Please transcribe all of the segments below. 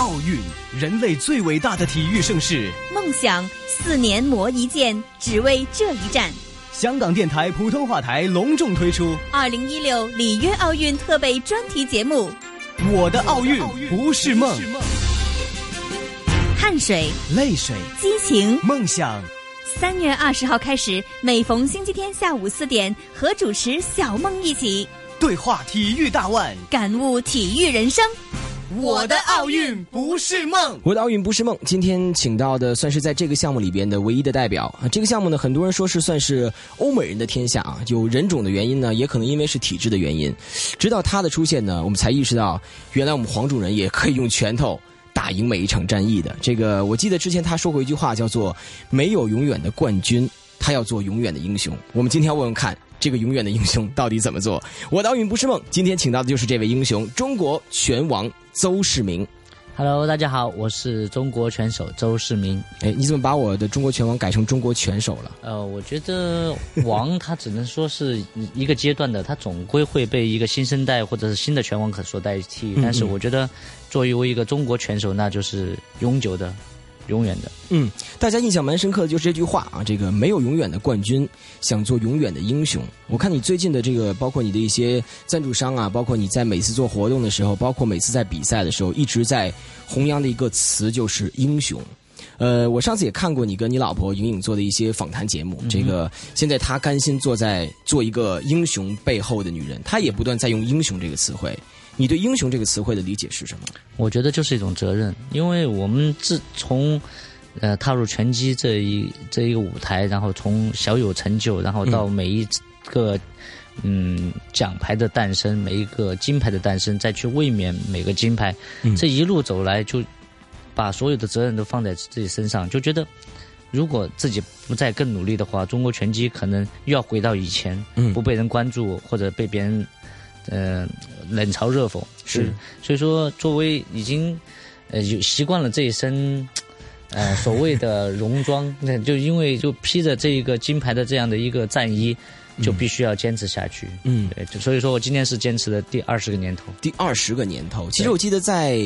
奥运，人类最伟大的体育盛事。梦想四年磨一剑，只为这一战。香港电台普通话台隆重推出二零一六里约奥运特备专题节目《我的奥运不是梦》，汗水、泪水、激情、梦想。三月二十号开始，每逢星期天下午四点，和主持小梦一起对话体育大腕，感悟体育人生。我的奥运不是梦，我的奥运不是梦。今天请到的算是在这个项目里边的唯一的代表啊。这个项目呢，很多人说是算是欧美人的天下啊。有人种的原因呢，也可能因为是体质的原因。直到他的出现呢，我们才意识到，原来我们黄种人也可以用拳头打赢每一场战役的。这个我记得之前他说过一句话，叫做“没有永远的冠军，他要做永远的英雄”。我们今天问问看。这个永远的英雄到底怎么做？我的奥运不是梦。今天请到的就是这位英雄——中国拳王邹市明。Hello，大家好，我是中国拳手邹市明。哎，你怎么把我的中国拳王改成中国拳手了？呃，我觉得王他只能说是一个阶段的，他总归会被一个新生代或者是新的拳王可所代替。但是我觉得，作为一个中国拳手，那就是永久的。永远的，嗯，大家印象蛮深刻的就是这句话啊，这个没有永远的冠军，想做永远的英雄。我看你最近的这个，包括你的一些赞助商啊，包括你在每次做活动的时候，包括每次在比赛的时候，一直在弘扬的一个词就是英雄。呃，我上次也看过你跟你老婆莹莹做的一些访谈节目，这个现在她甘心坐在做一个英雄背后的女人，她也不断在用英雄这个词汇。你对“英雄”这个词汇的理解是什么？我觉得就是一种责任，因为我们自从呃踏入拳击这一这一个舞台，然后从小有成就，然后到每一个嗯奖牌的诞生，每一个金牌的诞生，再去卫冕每个金牌，这一路走来，就把所有的责任都放在自己身上，就觉得如果自己不再更努力的话，中国拳击可能又要回到以前，不被人关注或者被别人。呃，冷嘲热讽是，所以说作为已经呃有习惯了这一身呃所谓的 戎装，那就因为就披着这一个金牌的这样的一个战衣。就必须要坚持下去，嗯，对，所以说我今天是坚持的第二十个年头，第二十个年头。其实我记得在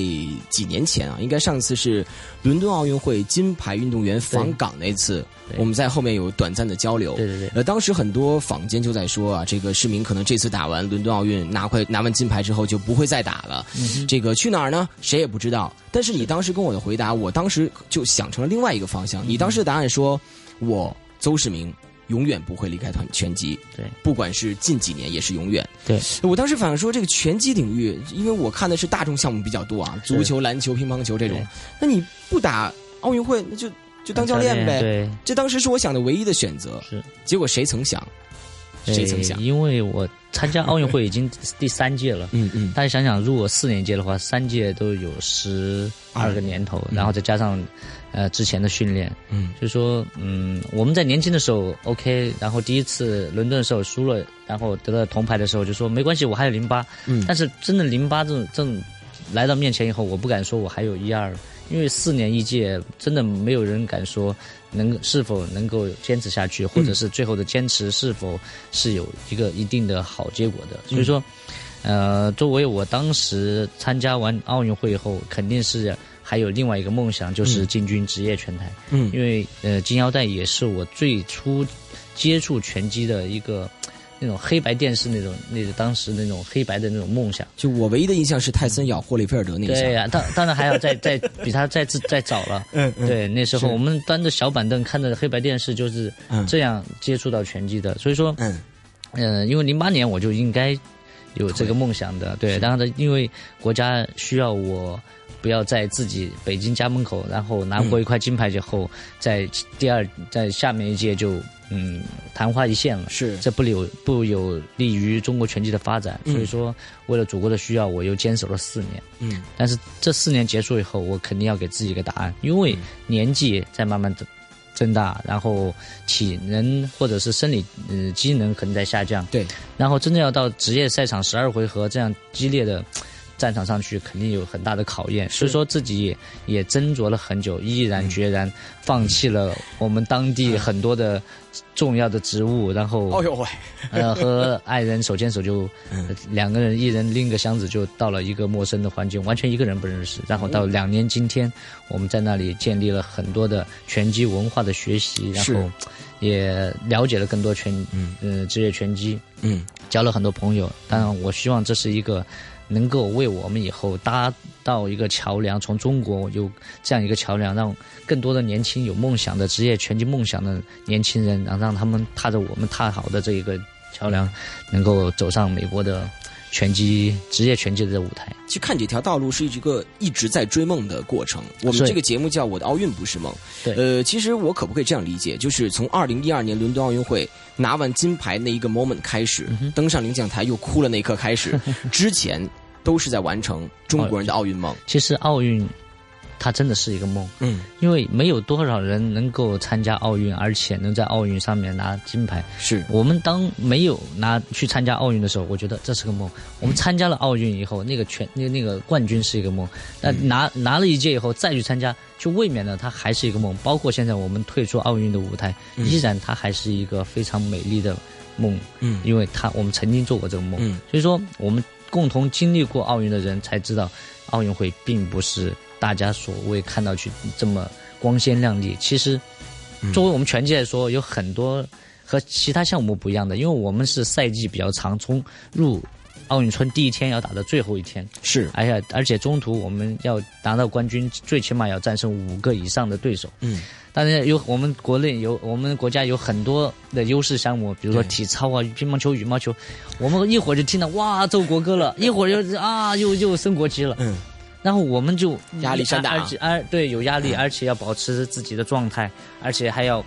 几年前啊，应该上次是伦敦奥运会金牌运动员访港那次，我们在后面有短暂的交流。对对对。呃，当时很多坊间就在说啊，这个市民可能这次打完伦敦奥运拿块拿完金牌之后就不会再打了，这个去哪儿呢？谁也不知道。但是你当时跟我的回答，我当时就想成了另外一个方向。你当时的答案说，我邹市明。永远不会离开团拳击，对，不管是近几年也是永远。对，我当时反而说这个拳击领域，因为我看的是大众项目比较多啊，足球、篮球、乒乓球这种。那你不打奥运会，那就就当教练呗。对，这当时是我想的唯一的选择。是，结果谁曾想，谁曾想？因为我参加奥运会已经 第三届了。嗯嗯。大家想想，如果四年届的话，三届都有十二个年头，然后再加上。呃，之前的训练，嗯，就说，嗯，我们在年轻的时候，OK，然后第一次伦敦的时候输了，然后得了铜牌的时候，就说没关系，我还有零八，嗯，但是真的零八这种这种来到面前以后，我不敢说我还有一二，因为四年一届，真的没有人敢说能是否能够坚持下去，或者是最后的坚持是否是有一个一定的好结果的，所以说，呃，作为我当时参加完奥运会以后，肯定是。还有另外一个梦想就是进军职业拳台，嗯，因为呃金腰带也是我最初接触拳击的一个那种黑白电视那种那个当时那种黑白的那种梦想。就我唯一的印象是泰森咬霍利菲尔德那个。对呀，当当然还要再再比他再再早了。嗯嗯。对，那时候我们端着小板凳看着黑白电视，就是这样接触到拳击的。所以说，嗯嗯，因为零八年我就应该有这个梦想的。对，当然因为国家需要我。不要在自己北京家门口，然后拿过一块金牌之后，在第二在下面一届就嗯昙花一现了。是，这不有不有利于中国拳击的发展。所以说，为了祖国的需要，我又坚守了四年。嗯，但是这四年结束以后，我肯定要给自己一个答案，因为年纪在慢慢的增大，然后体能或者是生理呃机能可能在下降。对，然后真正要到职业赛场十二回合这样激烈的。战场上去，肯定有很大的考验。所以说自己也也斟酌了很久，毅然决然放弃了我们当地很多的重要的职务，然后哦呦喂，呃和爱人手牵手就两个人一人拎个箱子就到了一个陌生的环境，完全一个人不认识。然后到两年今天，我们在那里建立了很多的拳击文化的学习，然后也了解了更多拳嗯。呃职业拳击嗯。交了很多朋友，当然，我希望这是一个能够为我们以后搭到一个桥梁，从中国有这样一个桥梁，让更多的年轻有梦想的职业拳击梦想的年轻人，然后让他们踏着我们踏好的这一个桥梁，能够走上美国的。拳击职业拳击的舞台，其实看这条道路是一个一直在追梦的过程。我们这个节目叫《我的奥运不是梦》。对，呃，其实我可不可以这样理解，就是从二零一二年伦敦奥运会拿完金牌那一个 moment 开始，登上领奖台又哭了那一刻开始，之前都是在完成中国人的奥运梦。其实奥运。它真的是一个梦，嗯，因为没有多少人能够参加奥运，而且能在奥运上面拿金牌。是我们当没有拿去参加奥运的时候，我觉得这是个梦。我们参加了奥运以后，那个全那那个冠军是一个梦。那拿拿了一届以后再去参加，就未免呢，它还是一个梦。包括现在我们退出奥运的舞台，依然它还是一个非常美丽的梦。嗯，因为它我们曾经做过这个梦。嗯，所以说我们共同经历过奥运的人才知道，奥运会并不是。大家所谓看到去这么光鲜亮丽，其实作为我们拳击来说，有很多和其他项目不一样的，因为我们是赛季比较长，从入奥运村第一天要打到最后一天，是，而且而且中途我们要拿到冠军，最起码要战胜五个以上的对手。嗯，当然有我们国内有我们国家有很多的优势项目，比如说体操啊、乒乓球、羽毛球，我们一会儿就听到哇奏国歌了，一会儿又啊又又升国旗了。嗯。然后我们就压力山大，而且而对有压力，而且要保持自己的状态，而且还要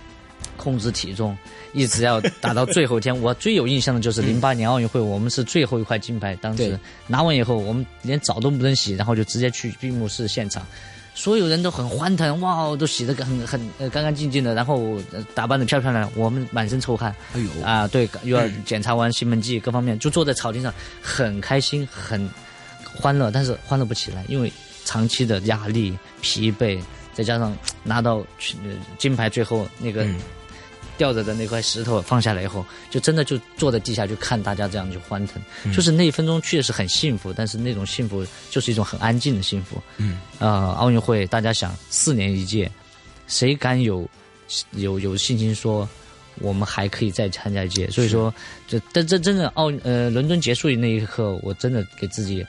控制体重，一直要打到最后一天。我最有印象的就是零八年奥运会，我们是最后一块金牌，当时拿完以后，我们连澡都不能洗，然后就直接去闭幕式现场，所有人都很欢腾，哇，都洗得很很呃干干净净的，然后打扮的漂漂亮亮，我们满身臭汗，哎呦。啊，对，又要检查完兴奋剂各方面，就坐在草地上，很开心，很。欢乐，但是欢乐不起来，因为长期的压力、疲惫，再加上拿到金牌，最后那个吊着的那块石头放下来以后，就真的就坐在地下，就看大家这样去欢腾，就是那一分钟确实很幸福，但是那种幸福就是一种很安静的幸福。嗯，啊，奥运会大家想四年一届，谁敢有有有信心说我们还可以再参加一届？所以说，这但这真的奥呃伦敦结束的那一刻，我真的给自己。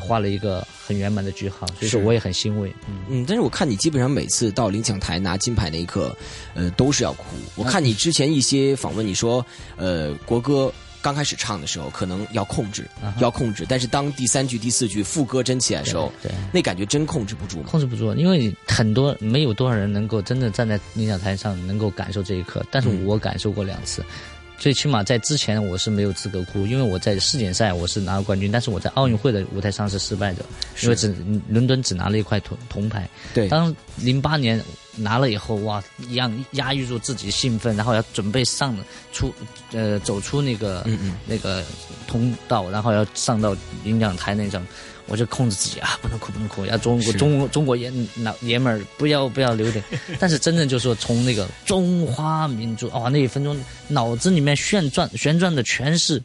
画了一个很圆满的句号，所以说我也很欣慰。嗯嗯，但是我看你基本上每次到领奖台拿金牌那一刻，呃，都是要哭。我看你之前一些访问，你说，呃，国歌刚开始唱的时候可能要控制，要控制，但是当第三句、第四句副歌真起来的时候，对，那感觉真控制不住，控制不住。因为很多没有多少人能够真的站在领奖台上能够感受这一刻，但是我感受过两次。最起码在之前我是没有资格哭，因为我在世锦赛我是拿了冠军，但是我在奥运会的舞台上是失败的，因为只伦敦只拿了一块铜铜牌。对，当零八年拿了以后，哇，一样压抑住自己兴奋，然后要准备上出呃走出那个嗯嗯那个通道，然后要上到领奖台那种。我就控制自己啊，不能哭，不能哭，要中国中中国爷老爷们儿不要不要流泪。但是真正就是说，从那个中华民族哦，那一分钟脑子里面旋转旋转的全是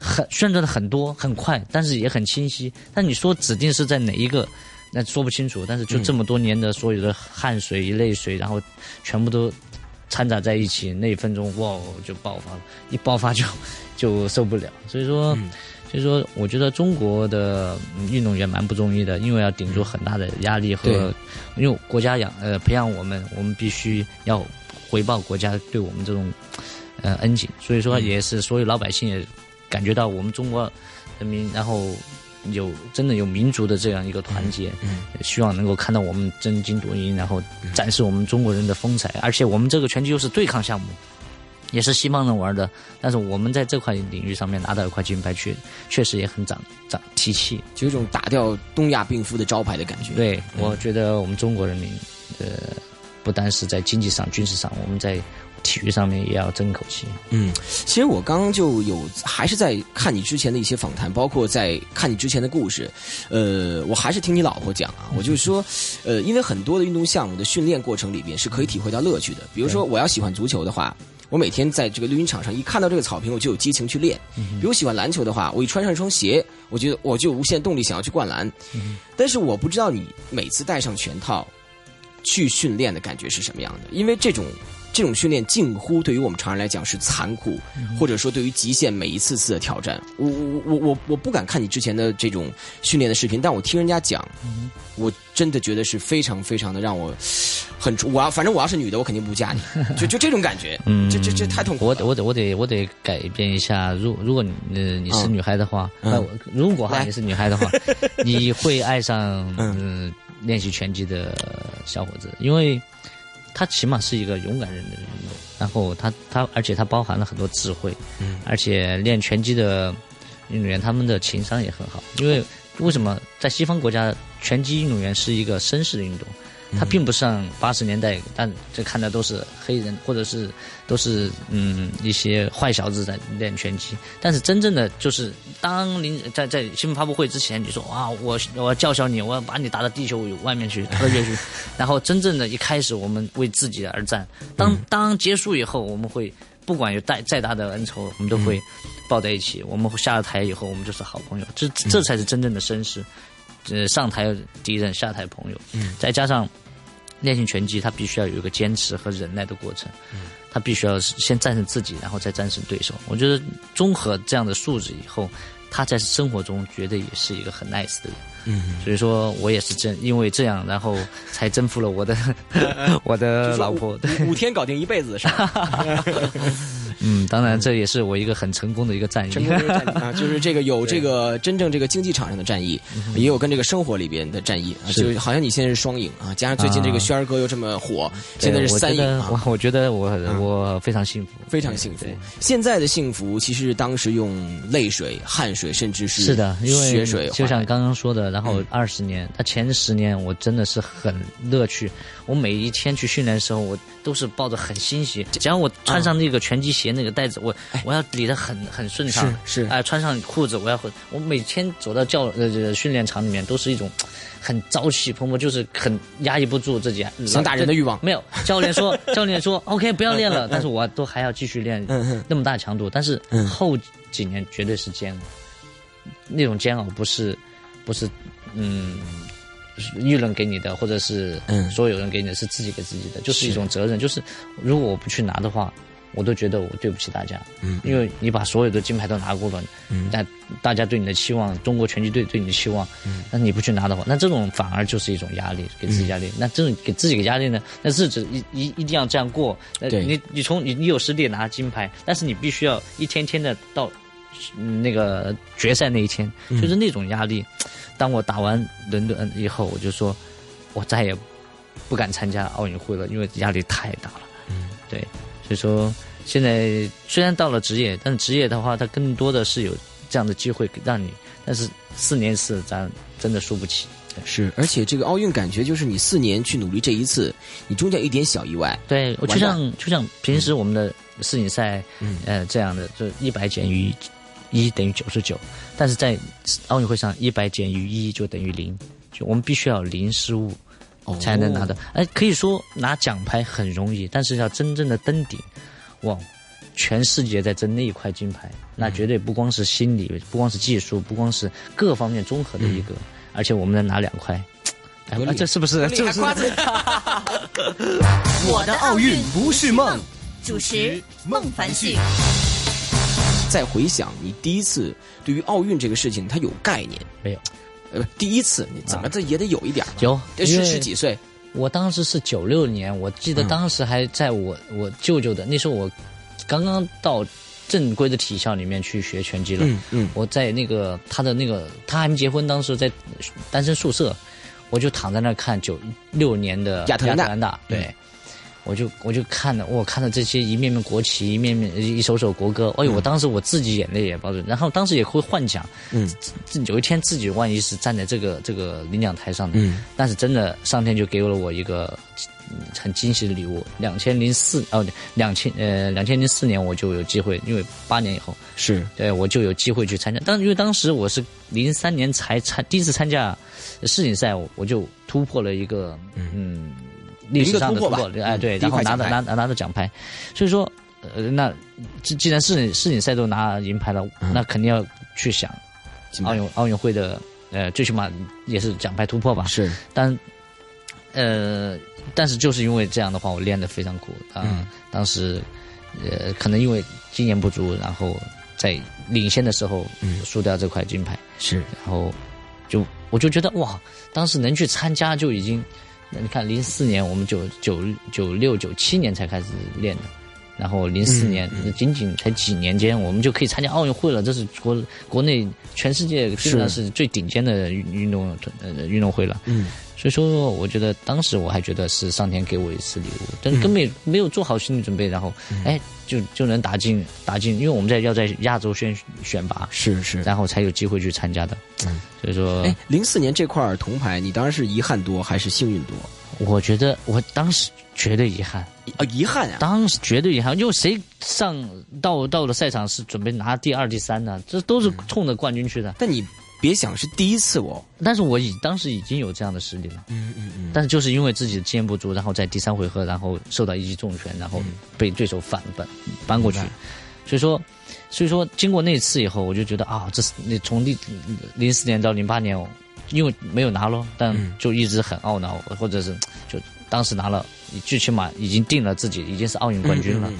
很旋转的很多很快，但是也很清晰。但你说指定是在哪一个，那说不清楚。但是就这么多年的所有的汗水与泪水，然后全部都掺杂在一起，那一分钟哇就爆发了，一爆发就就受不了。所以说。所以说，我觉得中国的运动员蛮不容易的，因为要顶住很大的压力和，因为国家养呃培养我们，我们必须要回报国家对我们这种呃恩情。所以说，也是所有老百姓也感觉到我们中国人民，然后有真的有民族的这样一个团结，嗯希望能够看到我们争金夺银，然后展示我们中国人的风采。而且我们这个拳击又是对抗项目。也是西方人玩的，但是我们在这块领域上面拿到一块金牌，确确实也很长长提气，就有种打掉东亚病夫的招牌的感觉。对，我觉得我们中国人民，呃，不单是在经济上、军事上，我们在体育上面也要争口气。嗯，其实我刚刚就有还是在看你之前的一些访谈，包括在看你之前的故事。呃，我还是听你老婆讲啊，我就是说，呃，因为很多的运动项目的训练过程里边是可以体会到乐趣的。比如说，我要喜欢足球的话，我每天在这个绿茵场上一看到这个草坪，我就有激情去练。比如喜欢篮球的话，我一穿上一双鞋，我觉得我就无限动力想要去灌篮。但是我不知道你每次戴上拳套去训练的感觉是什么样的，因为这种。这种训练近乎对于我们常人来讲是残酷，或者说对于极限每一次次的挑战。我我我我我不敢看你之前的这种训练的视频，但我听人家讲，我真的觉得是非常非常的让我很我要反正我要是女的，我肯定不嫁你，就就这种感觉，嗯这这这太痛苦。我我得我得我得改变一下。如如果你你是女孩的话，那如果哈你是女孩的话，你会爱上嗯练习拳击的小伙子，因为。他起码是一个勇敢人的运动，然后他他而且他包含了很多智慧，嗯，而且练拳击的运动员他们的情商也很好，因为为什么在西方国家拳击运动员是一个绅士的运动？他并不像八十年代，但这看的都是黑人，或者是都是嗯一些坏小子在练拳击。但是真正的就是当您在在新闻发布会之前，你说啊，我我要叫嚣你，我要把你打到地球外面去，打到月球。然后真正的一开始，我们为自己而战。当当结束以后，我们会不管有再再大的恩仇，我们都会抱在一起。我们下了台以后，我们就是好朋友。这这才是真正的绅士。呃，上台敌人，下台朋友，嗯再加上练习拳击，他必须要有一个坚持和忍耐的过程，嗯他必须要先战胜自己，然后再战胜对手。我觉得综合这样的素质以后，他在生活中绝对也是一个很 nice 的人。嗯，所以说我也是这因为这样，然后才征服了我的 我的老婆，五天搞定一辈子的事。嗯，当然这也是我一个很成功的一个战役。成功的战役啊，就是这个有这个真正这个竞技场上的战役，也有跟这个生活里边的战役啊。就好像你现在是双赢啊，加上最近这个轩儿哥又这么火，现在是三赢啊。我我觉得我我非常幸福，非常幸福。现在的幸福其实当时用泪水、汗水，甚至是是的，因为血水，就像刚刚说的，然后二十年，他前十年我真的是很乐趣。我每一天去训练的时候，我都是抱着很欣喜，只要我穿上那个拳击鞋。那个带子，我我要理得很很顺畅，是是，哎，穿上裤子，我要很我每天走到教呃这个训练场里面，都是一种很朝气蓬勃，就是很压抑不住自己。想打人的欲望。没有教练说，教练说 OK 不要练了，但是我都还要继续练，那么大强度。但是后几年绝对是煎熬，那种煎熬不是不是嗯舆论给你的，或者是所有人给你的，是自己给自己的，就是一种责任。就是如果我不去拿的话。我都觉得我对不起大家，嗯，因为你把所有的金牌都拿过了，嗯，但大家对你的期望，中国拳击队对你的期望，嗯，那你不去拿的话，那这种反而就是一种压力，给自己压力。那这种给自己给压力呢？那日子一一一定要这样过。对，你你从你你有实力拿金牌，但是你必须要一天天的到那个决赛那一天，就是那种压力。当我打完伦敦以后，我就说，我再也不敢参加奥运会了，因为压力太大了。嗯，对，所以说。现在虽然到了职业，但是职业的话，它更多的是有这样的机会让你。但是四年次，咱真的输不起。是，而且这个奥运感觉就是你四年去努力这一次，你中间一点小意外。对，就像就像平时我们的世锦赛，呃，这样的，就一百减于一等于九十九，但是在奥运会上，一百减于一就等于零，就我们必须要零失误才能拿到。哎，可以说拿奖牌很容易，但是要真正的登顶。哇，全世界在争那一块金牌，那绝对不光是心理，不光是技术，不光是各方面综合的一个，而且我们能拿两块，哎，这是不是？这是 我的奥运不是梦，主持孟凡旭。再回想你第一次对于奥运这个事情，它有概念没有？呃，第一次你怎么这也得有一点有，是十几岁？我当时是九六年，我记得当时还在我我舅舅的那时候，我刚刚到正规的体校里面去学拳击了。嗯嗯，我在那个他的那个他还没结婚，当时在单身宿舍，我就躺在那看九六年的亚特兰大。对，我就我就看着我看着这些一面面国旗，一面面一首首国歌，哎呦，我当时我自己眼泪也包着，然后当时也会幻想，嗯，有一天自己万一是站在这个这个领奖台上的，嗯，但是真的上天就给了我一个很惊喜的礼物。两千零四哦，两千呃两千零四年我就有机会，因为八年以后是对我就有机会去参加，当因为当时我是零三年才参第一次参加世锦赛，我就突破了一个嗯。历史上的突破，哎，对，然后拿着拿拿着奖牌，所以说，呃，那既既然世世锦赛都拿银牌了，那肯定要去想奥运奥运会的，呃，最起码也是奖牌突破吧。是，但，呃，但是就是因为这样的话，我练得非常苦啊。当时，呃，可能因为经验不足，然后在领先的时候嗯输掉这块金牌。是，然后就我就觉得哇，当时能去参加就已经。那你看，零四年我们九九九六九七年才开始练的，然后零四年仅仅才几年间，我们就可以参加奥运会了。这是国国内全世界基本上是最顶尖的运运动呃运动会了。嗯，所以说，我觉得当时我还觉得是上天给我一次礼物，但是根本没有做好心理准备，然后哎就就能打进打进，因为我们在要在亚洲选选拔是是，然后才有机会去参加的。嗯。所以说，哎，零四年这块铜牌，你当然是遗憾多还是幸运多？我觉得我当时绝对遗憾啊，遗憾啊！当时绝对遗憾，因为谁上到到了赛场是准备拿第二、第三的，这都是冲着冠军去的。但你别想是第一次哦，但是我已当时已经有这样的实力了。嗯嗯嗯。但是就是因为自己的经验不足，然后在第三回合，然后受到一记重拳，然后被对手反扳扳过去，所以说。所以说，经过那次以后，我就觉得啊，这是你从零零四年到零八年，因为没有拿咯，但就一直很懊恼，或者是就当时拿了，最起码已经定了自己已经是奥运冠军了，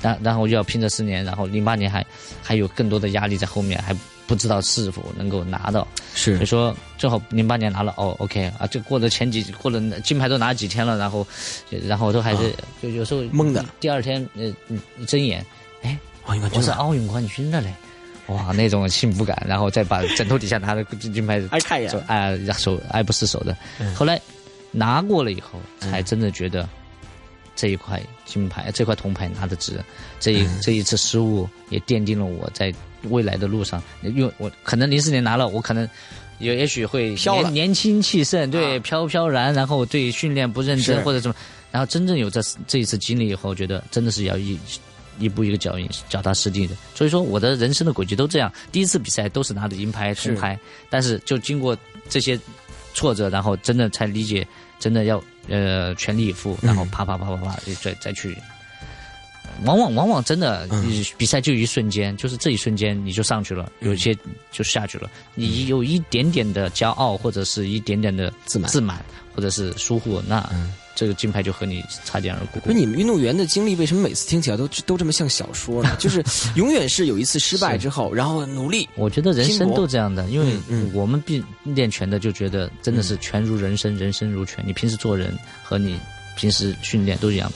然然后又要拼这四年，然后零八年还还有更多的压力在后面，还不知道是否能够拿到。是，所以说正好零八年拿了，哦，OK 啊，就过了前几过了金牌都拿几天了，然后然后都还是就有时候懵的，第二天呃一睁眼，哎。我是奥运冠军了嘞，哇，那种幸福感，然后再把枕头底下拿的金牌，爱看呀，爱手爱不释手的。后来拿过了以后，才真的觉得这一块金牌，这块铜牌拿的值。这一这一次失误也奠定了我在未来的路上，因为我可能零四年拿了，我可能也也许会年年轻气盛，对飘飘然，然后对训练不认真或者什么，然后真正有这这一次经历以后，觉得真的是要一。一步一个脚印，脚踏实地的。所以说，我的人生的轨迹都这样。第一次比赛都是拿着银牌、铜牌，但是就经过这些挫折，然后真的才理解，真的要呃全力以赴，然后啪啪啪啪啪再再去。往往往往真的，比赛就一瞬间，就是这一瞬间你就上去了，有些就下去了。你有一点点的骄傲，或者是一点点的自满，自满或者是疏忽，那。这个金牌就和你擦肩而过。那你们运动员的经历为什么每次听起来都都这么像小说呢？就是永远是有一次失败之后，然后努力。我觉得人生都这样的，因为我们练练拳的就觉得真的是拳如人生，人生如拳。你平时做人和你平时训练都一样。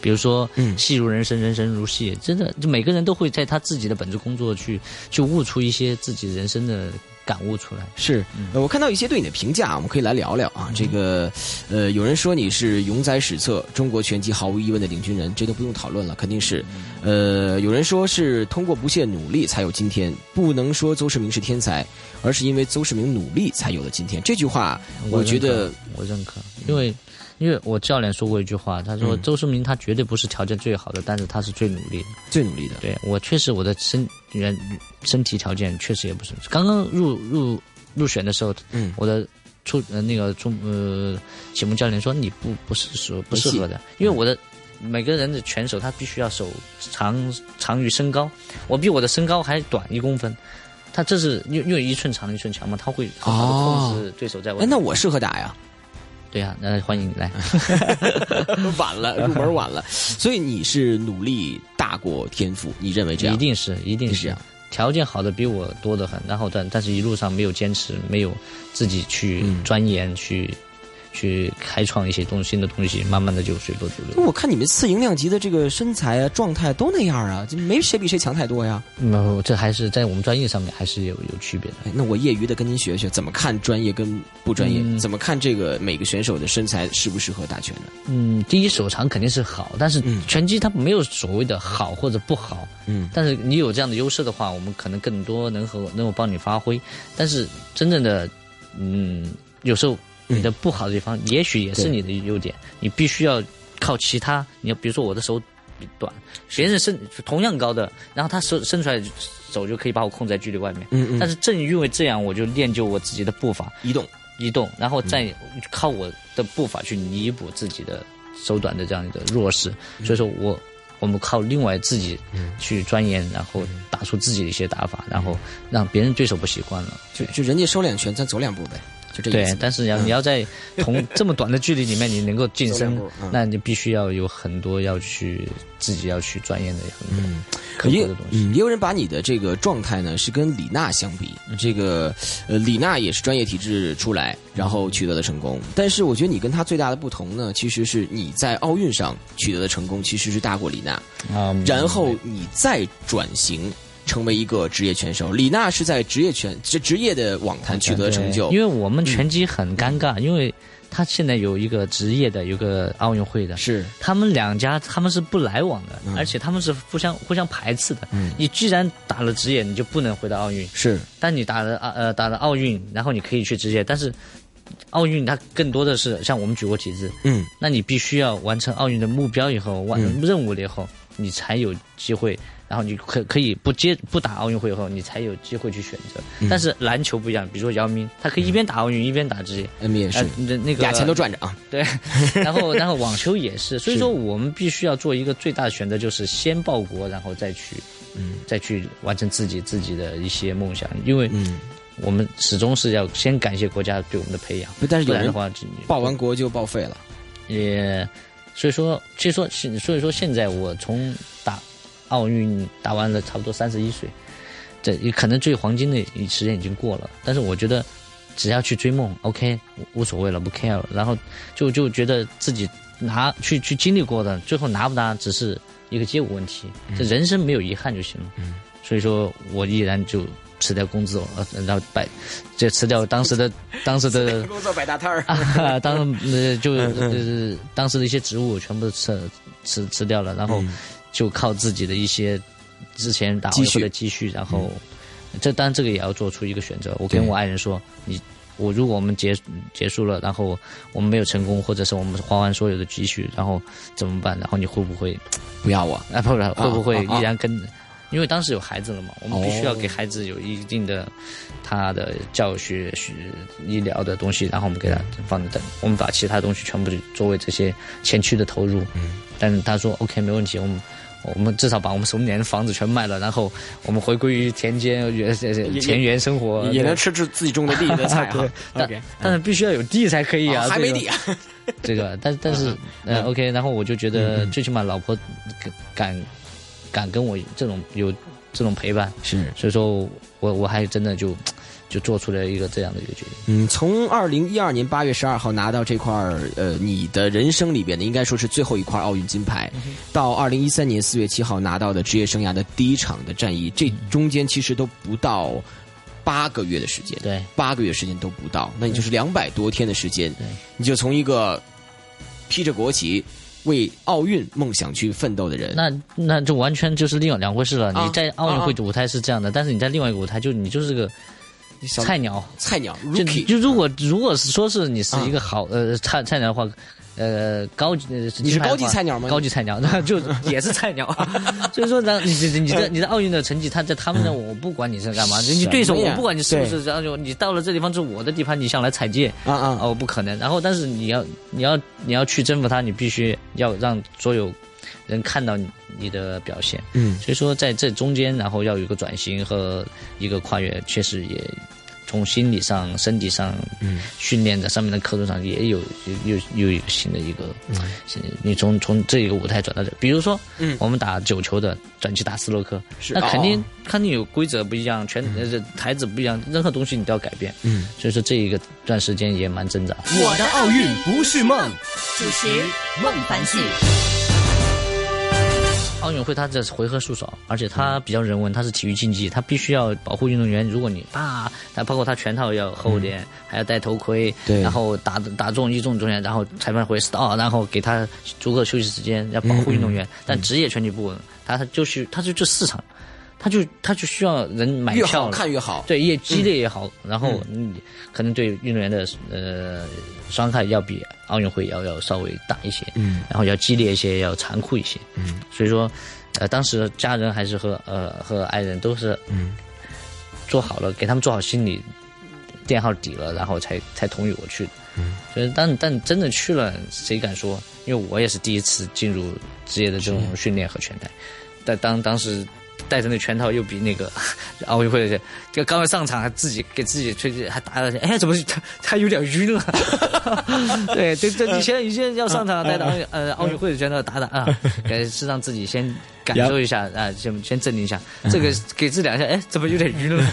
比如说，戏如人生，人生如戏，真的就每个人都会在他自己的本职工作去去悟出一些自己人生的。感悟出来是，我看到一些对你的评价，我们可以来聊聊啊。这个，呃，有人说你是永载史册，中国拳击毫无疑问的领军人，这都不用讨论了，肯定是。呃，有人说是通过不懈努力才有今天，不能说邹市明是天才，而是因为邹市明努力才有了今天。这句话，我觉得我认可，因为。因为我教练说过一句话，他说周世明他绝对不是条件最好的，但是他是最努力的，最努力的。对我确实我的身原身体条件确实也不是。刚刚入入入选的时候，嗯，我的出呃那个中呃启蒙教练说你不不是说不适合的，因为我的每个人的拳手他必须要手长长于身高，我比我的身高还短一公分，他这是因为因为一寸长一寸强嘛，他会很好的控制对手在外。哎，那我适合打呀。对呀，那欢迎你来。晚了，入门晚了，所以你是努力大过天赋，你认为这样？一定是，一定是这样。条件好的比我多得很，然后但但是一路上没有坚持，没有自己去钻研，去去开创一些东新的东西，慢慢的就随波逐流。我看你们次营量级的这个身材啊、状态都那样啊，就没谁比谁强太多呀。那这还是在我们专业上面还是有有区别的。那我业余的跟您学学，怎么看专业跟不专业？怎么看这个每个选手的身材适不适合打拳呢？嗯，第一手长肯定是好，但是拳击它没有所谓的好或者不好。嗯，但是你有这样的优势的话，我们可能更多能和能够帮你发挥。但是真正的，嗯，有时候你的不好的地方，也许也是你的优点。你必须要靠其他，你要比如说我的手短，别人伸同样高的，然后他伸伸出来手就可以把我控在距离外面。嗯嗯。但是正因为这样，我就练就我自己的步伐移动移动，然后再靠我的步伐去弥补自己的手短的这样一个弱势。所以说我。我们靠另外自己去钻研，然后打出自己的一些打法，然后让别人对手不习惯了。就就人家收两拳，咱走两步呗。就这对，但是要你要在同 这么短的距离里面，你能够晋升，那你必须要有很多要去自己要去钻研的很多可的东西。也有人把你的这个状态呢是跟李娜相比，这个呃李娜也是专业体制出来，然后取得了成功。但是我觉得你跟她最大的不同呢，其实是你在奥运上取得的成功其实是大过李娜，啊，然后你再转型。成为一个职业拳手，李娜是在职业拳职职业的网坛取得成就。因为我们拳击很尴尬，因为他现在有一个职业的，有个奥运会的，是他们两家他们是不来往的，而且他们是互相互相排斥的。嗯你既然打了职业，你就不能回到奥运。是，但你打了啊呃打了奥运，然后你可以去职业，但是奥运它更多的是像我们举过体制，嗯，那你必须要完成奥运的目标以后，完成任务了以后，你才有机会。然后你可可以不接不打奥运会以后，你才有机会去选择。但是篮球不一样，比如说姚明，他可以一边打奥运一边打职业，NBA 是那个俩钱都赚着啊。对，然后然后网球也 是，所以说我们必须要做一个最大的选择，就是先报国，然后再去，嗯，再去完成自己自己的一些梦想。因为，嗯，我们始终是要先感谢国家对我们的培养。但是有人的话，报完国就报废了。也，所以说，所以说，所以说，现在我从打。奥运打完了，差不多三十一岁，这也可能最黄金的时间已经过了。但是我觉得，只要去追梦，OK，无所谓了，不 care 了。然后就就觉得自己拿去去经历过的，最后拿不拿只是一个结果问题。这人生没有遗憾就行了。所以说我依然就辞掉工作，然后摆，就辞掉当时的 当时的工作摆大摊儿，当呃就呃当时的一些职务全部辞辞辞掉了，然后。就靠自己的一些之前打过的积蓄，然后这当然这个也要做出一个选择。我跟我爱人说：“你我如果我们结结束了，然后我们没有成功，或者是我们花完所有的积蓄，然后怎么办？然后你会不会不要我？啊，不是会不会依然跟？因为当时有孩子了嘛，我们必须要给孩子有一定的他的教学、学医疗的东西，然后我们给他放着等。我们把其他东西全部作为这些前期的投入。嗯，但是他说 OK 没问题，我们。我们至少把我们手里的房子全卖了，然后我们回归于田间原田园生活，也能吃自自己种的地的菜 哈。但但是必须要有地才可以啊，还没地啊。这个，但但是呃，OK，然后我就觉得最起码老婆敢敢跟我这种有这种陪伴，是，所以说我我还真的就。就做出了一个这样的一个决定。嗯，从二零一二年八月十二号拿到这块呃，你的人生里边的应该说是最后一块奥运金牌，到二零一三年四月七号拿到的职业生涯的第一场的战役，这中间其实都不到八个月的时间，对，八个月时间都不到，那你就是两百多天的时间，对。你就从一个披着国旗为奥运梦想去奋斗的人，那那就完全就是另两回事了。你在奥运会的舞台是这样的，但是你在另外一个舞台，就你就是个。菜鸟，菜鸟，就就如果如果是说是你是一个好呃菜菜鸟的话，呃高级你是高级菜鸟吗？高级菜鸟，那 就也是菜鸟。所以说，你你你的你的奥运的成绩，他在他们那我不管你是干嘛，你对手我不管你是不是，然后就你到了这地方是我的地盘，你想来踩界啊啊哦不可能。然后但是你要你要你要去征服他，你必须要让所有。人看到你的表现，嗯，所以说在这中间，然后要有一个转型和一个跨越，确实也从心理上、身体上，嗯，训练的上面的课程上也有又又有新的一个，嗯，你从从这一个舞台转到这，比如说，嗯，我们打九球的转去打斯洛克，那肯定肯定有规则不一样，全呃台子不一样，任何东西你都要改变，嗯，所以说这一个段时间也蛮挣扎。我的奥运不是梦，主持孟凡旭。奥运会它这回合数少，而且它比较人文，它是体育竞技，它必须要保护运动员。如果你啊，它包括它全套要厚点，还要戴头盔，然后打打中一中中间，然后裁判会 stop，然后给他足够休息时间，要保护运动员。但职业拳击不，它它就是它就这四场。他就他就需要人买票，越好看越好，对，越激烈越好。然后你，可能对运动员的呃伤害要比奥运会要要稍微大一些，嗯，然后要激烈一些，要残酷一些，嗯。所以说，呃，当时家人还是和呃和爱人都是嗯做好了，给他们做好心理垫好底了，然后才才同意我去的。嗯，所以但但真的去了，谁敢说？因为我也是第一次进入职业的这种训练和拳台，但当当时。带着那拳套又比那个 奥运会的，就刚刚上场还自己给自己吹，还打了，哎，怎么他 他有点晕 了？对，对对你现在你现在要上场带着奥呃奥运会的拳套打打啊，给是让自己先感受一下啊，先先镇定一下。这个给自两下，哎，怎么有点晕了？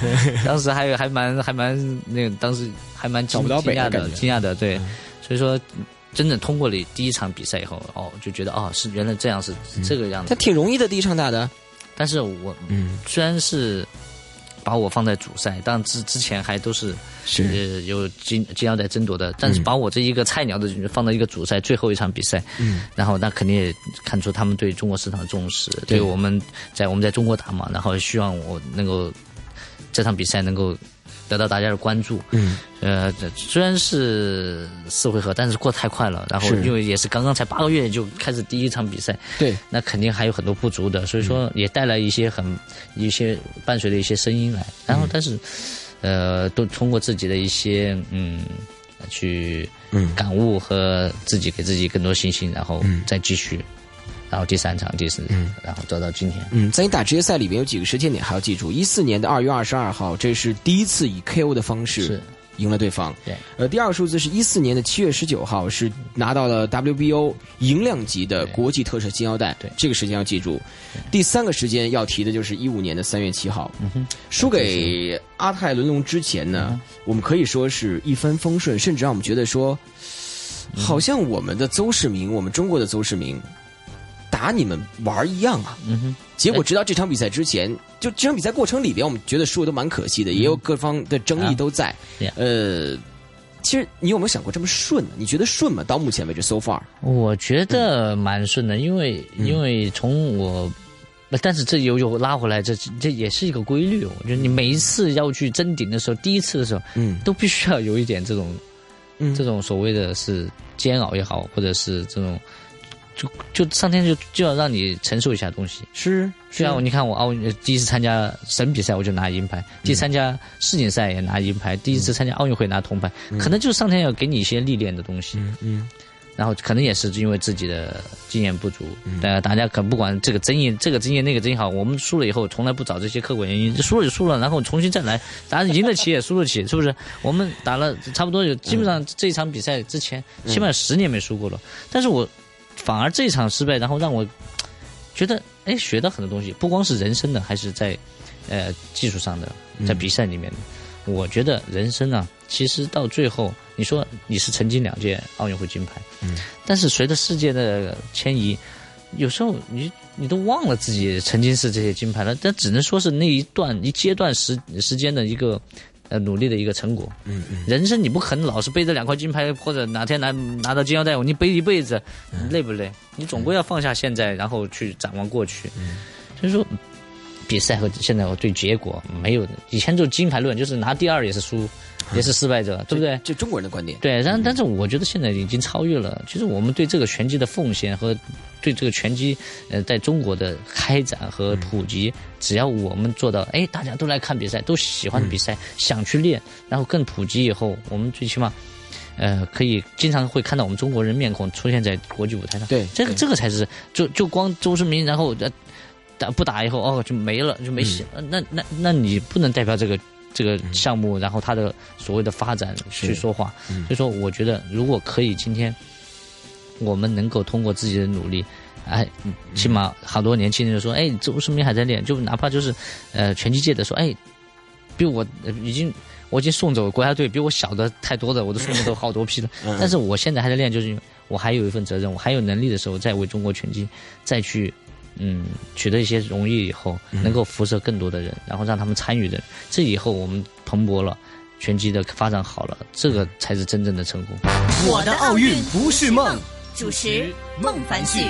当时还有还蛮还蛮那个，当时还蛮惊惊讶的，惊讶的，对。所以说，真正通过了第一场比赛以后，哦，就觉得哦，是原来这样是这个样子。他挺容易的第一场打的。但是我嗯，虽然是把我放在主赛，但之之前还都是是。有金金腰带争夺的，但是把我这一个菜鸟的放到一个主赛最后一场比赛，嗯，然后那肯定也看出他们对中国市场的重视，对我们在我们在中国打嘛，然后希望我能够这场比赛能够。得到大家的关注，嗯，呃，虽然是四回合，但是过太快了。然后因为也是刚刚才八个月就开始第一场比赛，对，那肯定还有很多不足的，所以说也带来一些很一些伴随的一些声音来。然后，但是，呃，都通过自己的一些嗯去感悟和自己给自己更多信心，然后再继续。然后第三场、第四，嗯，然后走到今天。嗯，在你打职业赛里面有几个时间点还要记住：一四年的二月二十二号，这是第一次以 KO 的方式赢了对方。对。呃，第二个数字是一四年的七月十九号，是拿到了 WBO 银量级的国际特赦金腰带。对，这个时间要记住。第三个时间要提的就是一五年的三月七号，输给阿泰伦龙之前呢，我们可以说是一帆风顺，甚至让我们觉得说，好像我们的邹市明，我们中国的邹市明。打你们玩一样啊！嗯哼，结果直到这场比赛之前，就这场比赛过程里边，我们觉得输的都蛮可惜的，也有各方的争议都在。呃，其实你有没有想过这么顺？你觉得顺吗？到目前为止，so far，我觉得蛮顺的，因为因为从我，但是这又又拉回来，这这也是一个规律。我觉得你每一次要去争顶的时候，第一次的时候，嗯，都必须要有一点这种，嗯，这种所谓的是煎熬也好，或者是这种。就就上天就就要让你承受一下东西，是。虽然你看我奥运第一次参加省比赛我就拿银牌，第参加世锦赛也拿银牌，第一次参加奥运会拿铜牌，可能就是上天要给你一些历练的东西。嗯。然后可能也是因为自己的经验不足，呃，大家可不管这个争议，这个争议那个争议好，我们输了以后从来不找这些客观原因，输了就输了，然后重新再来，咱赢得起也输得起，是不是？我们打了差不多有基本上这一场比赛之前，起码十年没输过了，但是我。反而这场失败，然后让我觉得，哎，学到很多东西，不光是人生的，还是在呃技术上的，在比赛里面的。我觉得人生啊，其实到最后，你说你是曾经两届奥运会金牌，嗯，但是随着世界的迁移，有时候你你都忘了自己曾经是这些金牌了，但只能说是那一段一阶段时时间的一个。呃，努力的一个成果。嗯嗯，人生你不可能老是背着两块金牌，或者哪天拿拿到金腰带，你背一辈子，累不累？你总归要放下现在，然后去展望过去。嗯，所以说，比赛和现在我对结果没有以前就金牌论，就是拿第二也是输。也是失败者，对不对？就中国人的观点。对，但但是我觉得现在已经超越了。其实我们对这个拳击的奉献和对这个拳击呃在中国的开展和普及，只要我们做到，哎，大家都来看比赛，都喜欢比赛，想去练，然后更普及以后，我们最起码呃可以经常会看到我们中国人面孔出现在国际舞台上。对，这个这个才是就就光周世明，然后打不打以后哦就没了就没戏。那那那你不能代表这个。这个项目，然后它的所谓的发展去说话。所以说，我觉得如果可以，今天我们能够通过自己的努力，哎，起码好多年轻人说，哎，周世明还在练，就哪怕就是呃拳击界的说，哎，比我已经我已经送走国家队比我小的太多的，我都送走好多批了。但是我现在还在练，就是我还有一份责任，我还有能力的时候，再为中国拳击再去。嗯，取得一些荣誉以后，能够辐射更多的人，然后让他们参与的，这以后我们蓬勃了，拳击的发展好了，这个才是真正的成功。我的奥运不是梦，主持孟凡旭。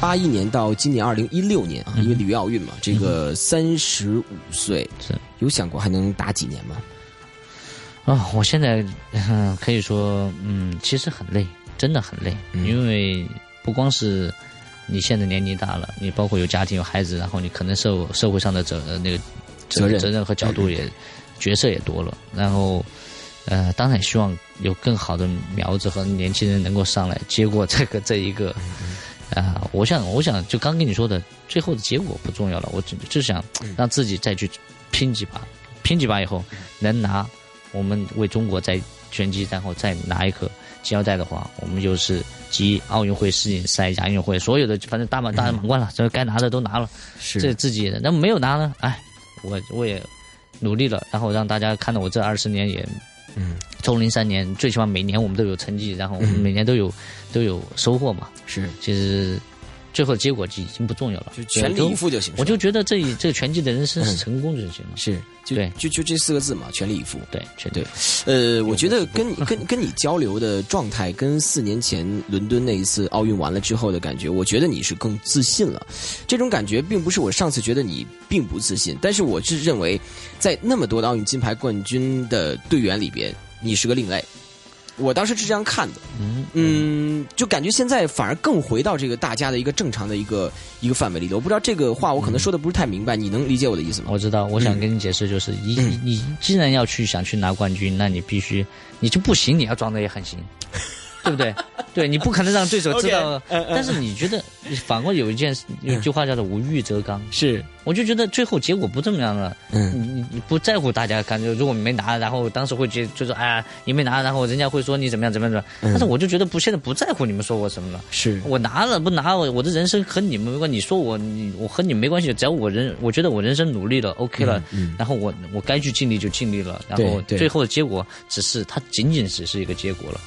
八一年到今年二零一六年啊，因为里约奥运嘛，这个三十五岁，有想过还能打几年吗？啊，我现在可以说，嗯，其实很累，真的很累，因为不光是。你现在年龄大了，你包括有家庭有孩子，然后你可能受社会上的责那个责任责任和角度也角色也多了，然后呃，当然希望有更好的苗子和年轻人能够上来接过这个这一个啊，我想我想就刚跟你说的，最后的结果不重要了，我就就想让自己再去拼几把，拼几把以后能拿我们为中国在拳击，然后再拿一颗。金腰带的话，我们就是集奥运会、世锦赛、亚运会所有的，反正大满大满贯了，这该拿的都拿了，是这自己的。那没有拿呢？哎，我我也努力了，然后让大家看到我这二十年也，嗯，从零三年，最起码每年我们都有成绩，然后我们每年都有都有收获嘛。是，其实。最后的结果就已经不重要了，就全力以赴就行。我就觉得这这个拳击的人生是成功就行了。是，对，就就这四个字嘛，全力以赴。对，绝对。呃，我觉得跟你跟跟你交流的状态，跟四年前伦敦那一次奥运完了之后的感觉，我觉得你是更自信了。这种感觉并不是我上次觉得你并不自信，但是我是认为，在那么多的奥运金牌冠军的队员里边，你是个另类。我当时是这样看的，嗯嗯，就感觉现在反而更回到这个大家的一个正常的一个一个范围里头。我不知道这个话我可能说的不是太明白，你能理解我的意思吗？我知道，我想跟你解释，就是你你既然要去想去拿冠军，那你必须你就不行，你要装的也很行。对不对？对你不可能让对手知道。但是你觉得，反过有一件有一句话叫做“无欲则刚”。是，我就觉得最后结果不这么样了。嗯，你你不在乎大家感觉，如果没拿，然后当时会觉就说：“哎呀，你没拿，然后人家会说你怎么样怎么样怎么样。”但是我就觉得不，现在不在乎你们说我什么了。是我拿了不拿，我我的人生和你们没关系。你说我你我和你没关系，只要我人我觉得我人生努力了，OK 了，嗯然后我我该去尽力就尽力了，然后最后的结果只是它仅仅只是一个结果了。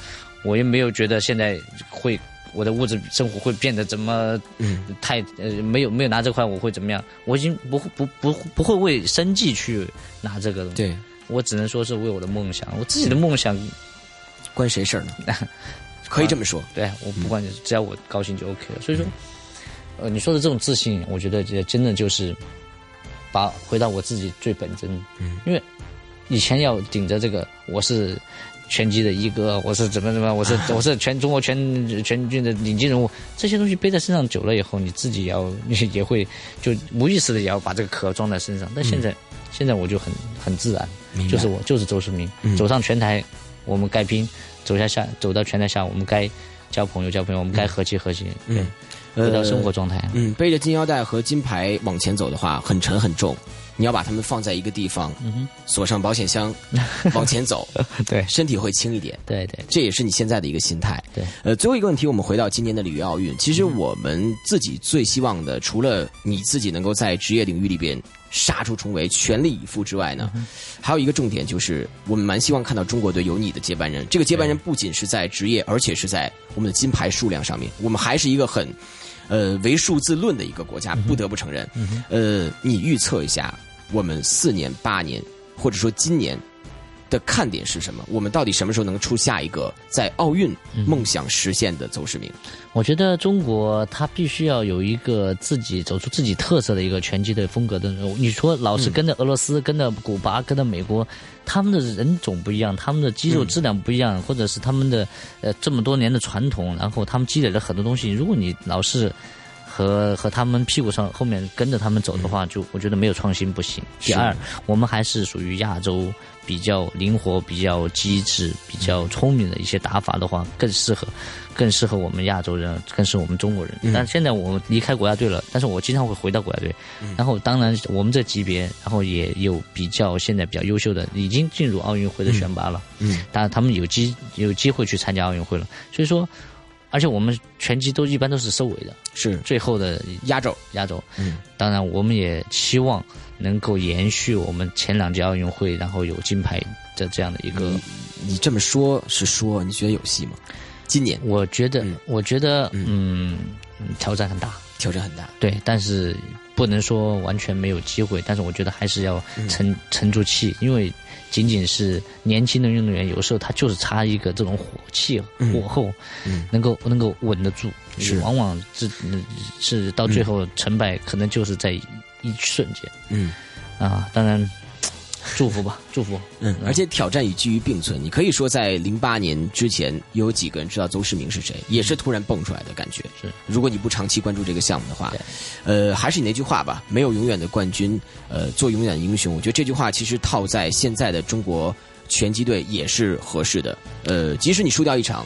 我也没有觉得现在会我的物质生活会变得怎么太呃没有没有拿这块我会怎么样？我已经不不不不会为生计去拿这个了。对，我只能说是为我的梦想，我自己的梦想关谁事儿呢？可以这么说。对，我不管只要我高兴就 OK 了。所以说，呃，你说的这种自信，我觉得这真的就是把回到我自己最本真。嗯，因为以前要顶着这个我是。拳击的一哥，我是怎么怎么，我是我是全中国全全军的领军人物，这些东西背在身上久了以后，你自己也要 也会就无意识的也要把这个壳装在身上。但现在现在我就很很自然，就是我就是周世明，走上拳台，我们该拼；走下下走到拳台下，我们该交朋友交朋友，我们该和气和气，对，回到生活状态。嗯，背着金腰带和金牌往前走的话，很沉很重。你要把它们放在一个地方，嗯锁上保险箱，往前走，对，身体会轻一点。对对，这也是你现在的一个心态。对，呃，最后一个问题，我们回到今年的里约奥运。其实我们自己最希望的，除了你自己能够在职业领域里边杀出重围、全力以赴之外呢，还有一个重点就是，我们蛮希望看到中国队有你的接班人。这个接班人不仅是在职业，而且是在我们的金牌数量上面，我们还是一个很，呃，为数字论的一个国家，不得不承认。呃，你预测一下。我们四年、八年，或者说今年的看点是什么？我们到底什么时候能出下一个在奥运梦想实现的邹市明？我觉得中国它必须要有一个自己走出自己特色的一个拳击的风格的。你说老是跟着俄罗斯、跟着古巴、跟着美国，他们的人种不一样，他们的肌肉质量不一样，或者是他们的呃这么多年的传统，然后他们积累了很多东西。如果你老是和和他们屁股上后面跟着他们走的话，就我觉得没有创新不行。第二，我们还是属于亚洲比较灵活、比较机智、比较聪明的一些打法的话，更适合，更适合我们亚洲人，更适合我们中国人。但现在我离开国家队了，但是我经常会回到国家队。然后当然我们这级别，然后也有比较现在比较优秀的，已经进入奥运会的选拔了。嗯，当然他们有机有机会去参加奥运会了。所以说。而且我们拳击都一般都是收尾的，是最后的压轴，压轴。嗯，当然我们也期望能够延续我们前两届奥运会，然后有金牌的这样的一个。你这么说，是说你觉得有戏吗？今年我觉得，我觉得，嗯，挑战很大，挑战很大。对，但是不能说完全没有机会，但是我觉得还是要沉沉住气，因为。仅仅是年轻的运动员，有时候他就是差一个这种火气、火候，能够能够稳得住。是，往往是是到最后成败，可能就是在一瞬间。嗯，啊，当然。祝福吧，祝福。嗯，而且挑战与机遇并存。你可以说，在零八年之前，有几个人知道邹市明是谁，也是突然蹦出来的感觉。是，如果你不长期关注这个项目的话，呃，还是你那句话吧，没有永远的冠军，呃，做永远的英雄。我觉得这句话其实套在现在的中国拳击队也是合适的。呃，即使你输掉一场，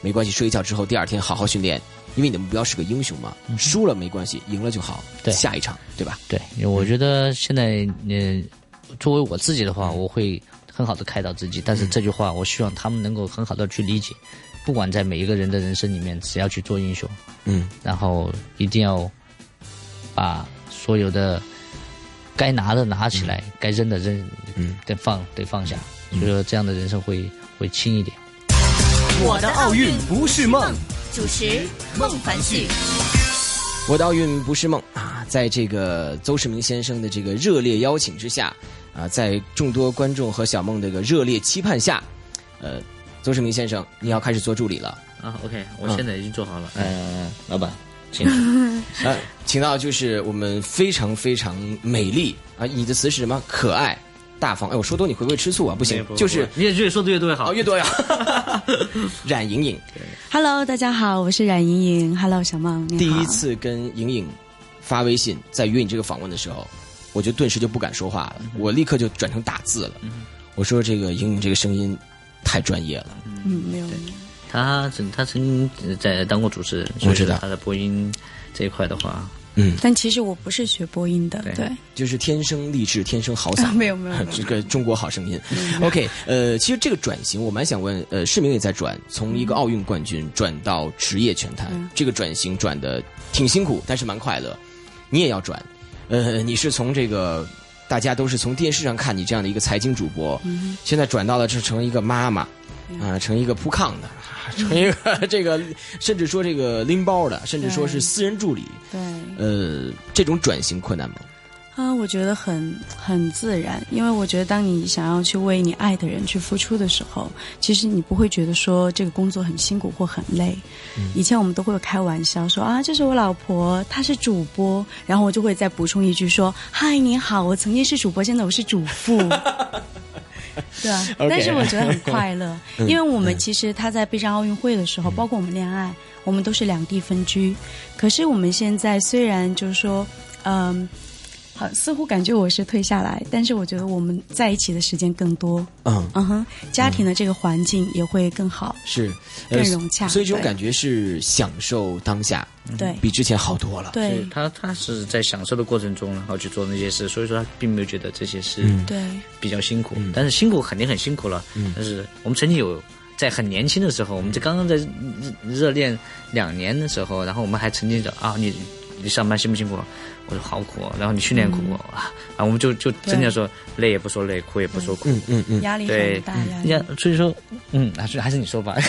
没关系，睡一觉之后第二天好好训练，因为你的目标是个英雄嘛。输了没关系，赢了就好。对，下一场，对吧？对，我觉得现在嗯。作为我自己的话，我会很好的开导自己。但是这句话，我希望他们能够很好的去理解。不管在每一个人的人生里面，只要去做英雄，嗯，然后一定要把所有的该拿的拿起来，该扔的扔，嗯，得放得放下。所以说，这样的人生会会轻一点。我的奥运不是梦，主持孟凡旭。我的奥运不是梦啊！在这个邹市明先生的这个热烈邀请之下。啊，在众多观众和小梦这个热烈期盼下，呃，邹市明先生，你要开始做助理了啊？OK，我现在已经做好了。嗯，老板，请。呃，请到就是我们非常非常美丽啊！你的词是什么？可爱、大方。哎，我说多你会不会吃醋啊？不行，就是你也越说的越多越好，越多呀。冉莹莹，Hello，大家好，我是冉莹莹。Hello，小梦，第一次跟莹莹发微信，在约你这个访问的时候。我就顿时就不敢说话了，我立刻就转成打字了。我说：“这个英英这个声音太专业了。”嗯，没有。他曾他曾经在当过主持人，我知道他的播音这一块的话，嗯。但其实我不是学播音的，对，就是天生丽质，天生好嗓。没有没有，这个中国好声音。OK，呃，其实这个转型，我蛮想问，呃，市民也在转，从一个奥运冠军转到职业拳坛，这个转型转的挺辛苦，但是蛮快乐。你也要转。呃，你是从这个大家都是从电视上看你这样的一个财经主播，现在转到了这成一个妈妈，啊，成一个铺炕的，成一个 这个甚至说这个拎包的，甚至说是私人助理，对，呃，这种转型困难吗？啊，我觉得很很自然，因为我觉得当你想要去为你爱的人去付出的时候，其实你不会觉得说这个工作很辛苦或很累。以前我们都会开玩笑说啊，这是我老婆，她是主播，然后我就会再补充一句说，嗨，你好，我曾经是主播，现在我是主妇。对啊，但是我觉得很快乐，因为我们其实他在备战奥运会的时候，包括我们恋爱，我们都是两地分居，可是我们现在虽然就是说，嗯。似乎感觉我是退下来，但是我觉得我们在一起的时间更多。嗯嗯哼，家庭的这个环境也会更好，是更融洽。所以这种感觉是享受当下，对，比之前好多了。对，他他是在享受的过程中，然后去做那些事，所以说他并没有觉得这些事对比较辛苦。但是辛苦肯定很辛苦了。但是我们曾经有在很年轻的时候，我们就刚刚在热恋两年的时候，然后我们还曾经讲啊，你你上班辛不辛苦？我说好苦，然后你训练苦啊，啊，我们就就真的说累也不说累，苦也不说苦，嗯嗯嗯，压力很大呀。所以说，嗯，还是还是你说吧。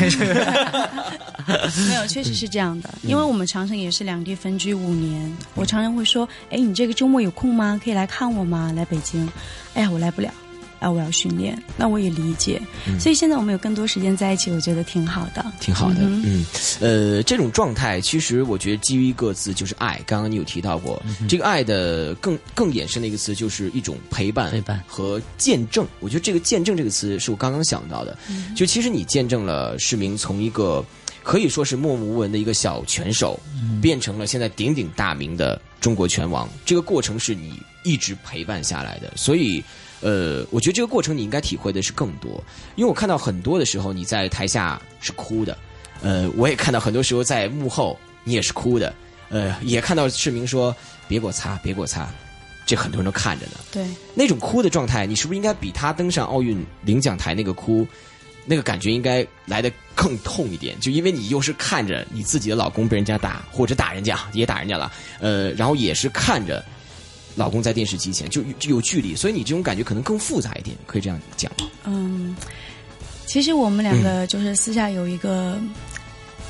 没有，确实是这样的，因为我们常常也是两地分居五年。我常常会说，哎，你这个周末有空吗？可以来看我吗？来北京？哎呀，我来不了。啊，我要训练，那我也理解，所以现在我们有更多时间在一起，我觉得挺好的，挺好的。嗯，呃，这种状态其实我觉得基于一个字就是爱。刚刚你有提到过，这个爱的更更衍生的一个词就是一种陪伴、陪伴和见证。我觉得这个见证这个词是我刚刚想到的，就其实你见证了市民从一个可以说是默默无闻的一个小拳手，变成了现在鼎鼎大名的中国拳王。这个过程是你一直陪伴下来的，所以，呃，我觉得这个过程你应该体会的是更多。因为我看到很多的时候你在台下是哭的，呃，我也看到很多时候在幕后你也是哭的，呃，也看到市民说别给我擦，别给我擦。这很多人都看着呢。对，那种哭的状态，你是不是应该比他登上奥运领奖台那个哭，那个感觉应该来的更痛一点？就因为你又是看着你自己的老公被人家打，或者打人家也打人家了，呃，然后也是看着老公在电视机前就有距离，所以你这种感觉可能更复杂一点，可以这样讲吗？嗯，其实我们两个就是私下有一个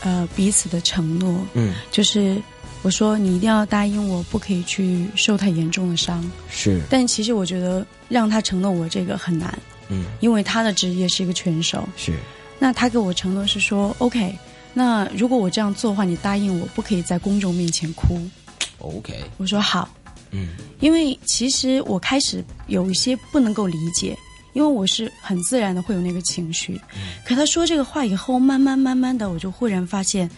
呃彼此的承诺，嗯，就是。我说你一定要答应我，不可以去受太严重的伤。是，但其实我觉得让他承诺我这个很难。嗯，因为他的职业是一个拳手。是，那他给我承诺是说，OK，那如果我这样做的话，你答应我不可以在公众面前哭。OK，我说好。嗯，因为其实我开始有一些不能够理解，因为我是很自然的会有那个情绪。嗯，可他说这个话以后，慢慢慢慢的，我就忽然发现。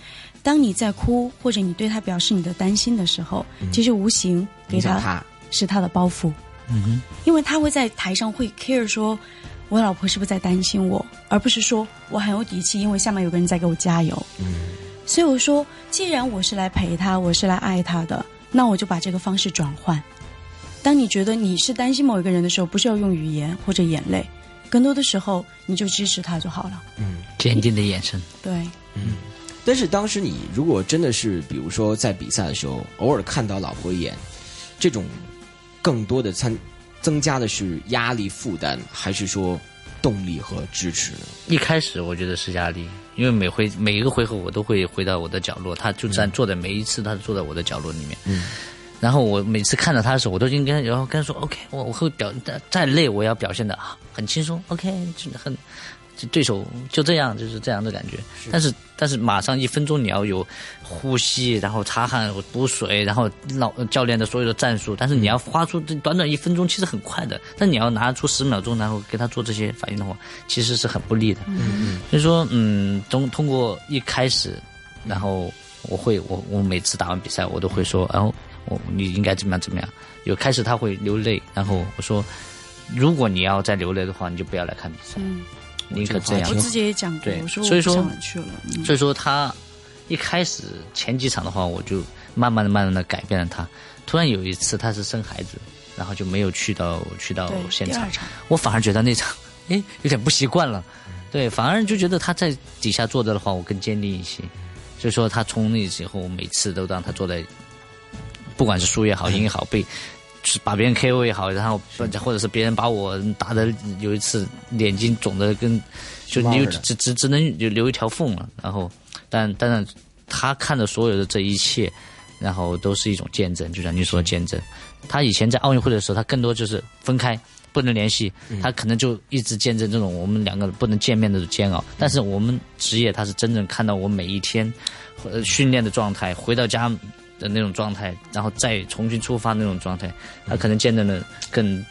当你在哭，或者你对他表示你的担心的时候，其实无形给他是他的包袱。嗯哼，因为他会在台上会 care 说，我老婆是不是在担心我，而不是说我很有底气，因为下面有个人在给我加油。嗯，所以我说，既然我是来陪他，我是来爱他的，那我就把这个方式转换。当你觉得你是担心某一个人的时候，不是要用语言或者眼泪，更多的时候你就支持他就好了。嗯，坚定的眼神。对，嗯。但是当时你如果真的是，比如说在比赛的时候，偶尔看到老婆一眼，这种更多的参增加的是压力负担，还是说动力和支持？一开始我觉得是压力，因为每回每一个回合我都会回到我的角落，他就站坐在每一次，他坐在我的角落里面。嗯。然后我每次看到他的时候，我都已经跟然后跟他说：“OK，我我会表再累，我要表现的啊很轻松。OK，真的很。”对手就这样，就是这样的感觉。但是，但是马上一分钟你要有呼吸，然后擦汗、补水，然后老教练的所有的战术。但是你要花出这短短一分钟，其实很快的。但你要拿出十秒钟，然后给他做这些反应的话，其实是很不利的。嗯所以说，嗯，通通过一开始，然后我会，我我每次打完比赛，我都会说，然后我你应该怎么样怎么样。有开始他会流泪，然后我说，如果你要再流泪的话，你就不要来看比赛。宁可这样，我自己也讲过，对，所以说，所以说他一开始前几场的话，我就慢慢的、慢慢的改变了他。突然有一次他是生孩子，然后就没有去到去到现场，我反而觉得那场哎有点不习惯了，对，反而就觉得他在底下坐着的话，我更坚定一些。所以说他从那以后，每次都让他坐在，不管是输也好，赢也好，被。是把别人 KO 也好，然后或者是别人把我打的有一次眼睛肿的跟就留只只只能留一条缝了，然后但但是他看的所有的这一切，然后都是一种见证，就像你说的见证。他以前在奥运会的时候，他更多就是分开不能联系，他可能就一直见证这种我们两个不能见面的煎熬。但是我们职业，他是真正看到我每一天训练的状态，回到家。的那种状态，然后再重新出发那种状态，他可能见证的更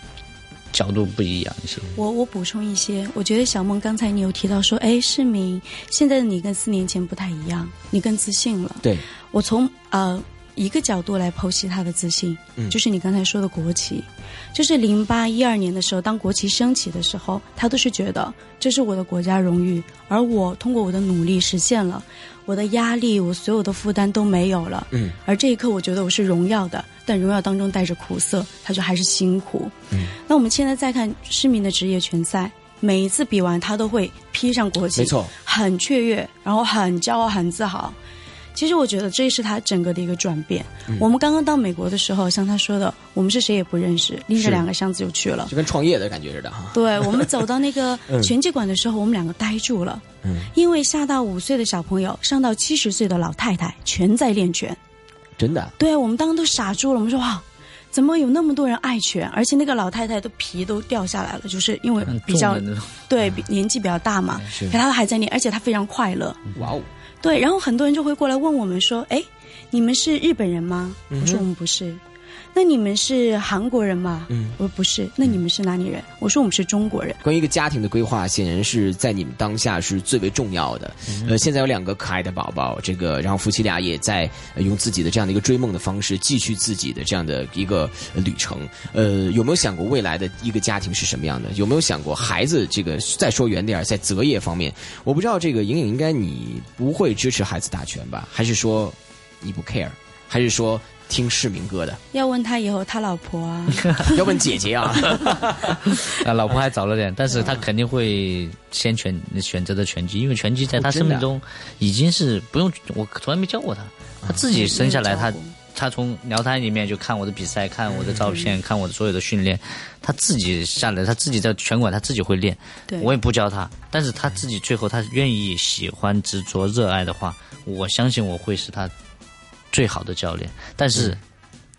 角度不一样一些。我我补充一些，我觉得小梦刚才你有提到说，哎，市民现在的你跟四年前不太一样，你更自信了。对，我从呃。一个角度来剖析他的自信，就是你刚才说的国旗，就是零八一二年的时候，当国旗升起的时候，他都是觉得这是我的国家荣誉，而我通过我的努力实现了，我的压力，我所有的负担都没有了。嗯，而这一刻，我觉得我是荣耀的，但荣耀当中带着苦涩，他就还是辛苦。嗯，那我们现在再看市民的职业拳赛，每一次比完，他都会披上国旗，没错，很雀跃，然后很骄傲，很自豪。其实我觉得这是他整个的一个转变。我们刚刚到美国的时候，像他说的，我们是谁也不认识，拎着两个箱子就去了，就跟创业的感觉似的哈。对，我们走到那个 拳击馆的时候，我们两个呆住了，嗯因为下到五岁的小朋友，上到七十岁的老太太，全在练拳。真的？对，我们当时都傻住了。我们说哇，怎么有那么多人爱拳？而且那个老太太的皮都掉下来了，就是因为比较对年纪比较大嘛，可她还在练，而且她非常快乐。哇哦！对，然后很多人就会过来问我们说：“哎，你们是日本人吗？”我说：“我们不是。”那你们是韩国人吗？嗯，我说不是。那你们是哪里人？我说我们是中国人。关于一个家庭的规划，显然是在你们当下是最为重要的。呃，现在有两个可爱的宝宝，这个然后夫妻俩也在用自己的这样的一个追梦的方式，继续自己的这样的一个旅程。呃，有没有想过未来的一个家庭是什么样的？有没有想过孩子这个？再说远点在择业方面，我不知道这个莹莹应该你不会支持孩子打拳吧？还是说你不 care？还是说？听市民歌的，要问他以后他老婆啊，要问姐姐啊，啊，老婆还早了点，但是他肯定会先选选择的拳击，因为拳击在他生命中已经是不用，我从来没教过他，他自己生下来，他他从聊天里面就看我的比赛，看我的照片，看我的所有的训练，他自己下来，他自己在拳馆他自己会练，我也不教他，但是他自己最后他愿意喜欢执着热爱的话，我相信我会是他。最好的教练，但是，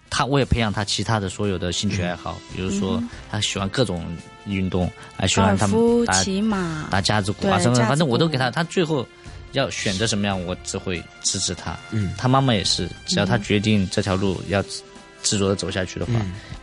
他我也培养他其他的所有的兴趣爱好，比如说他喜欢各种运动，还喜欢他们打骑马、打架子鼓啊什么，反正我都给他。他最后要选择什么样，我只会支持他。嗯，他妈妈也是，只要他决定这条路要。执着的走下去的话，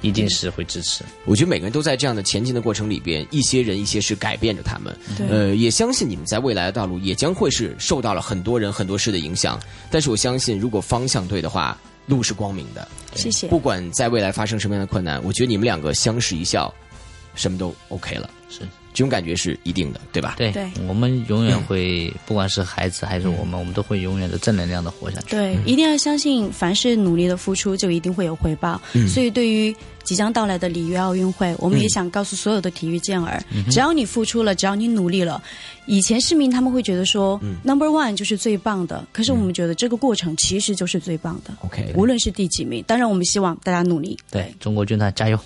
一定是会支持。我觉得每个人都在这样的前进的过程里边，一些人、一些事改变着他们。呃，也相信你们在未来的道路也将会是受到了很多人、很多事的影响。但是我相信，如果方向对的话，路是光明的。谢谢。不管在未来发生什么样的困难，我觉得你们两个相视一笑，什么都 OK 了。是。这种感觉是一定的，对吧？对，我们永远会，不管是孩子还是我们，我们都会永远的正能量的活下去。对，一定要相信，凡是努力的付出，就一定会有回报。所以，对于即将到来的里约奥运会，我们也想告诉所有的体育健儿：，只要你付出了，只要你努力了，以前市民他们会觉得说，Number One 就是最棒的，可是我们觉得这个过程其实就是最棒的。OK，无论是第几名，当然我们希望大家努力。对中国军团加油！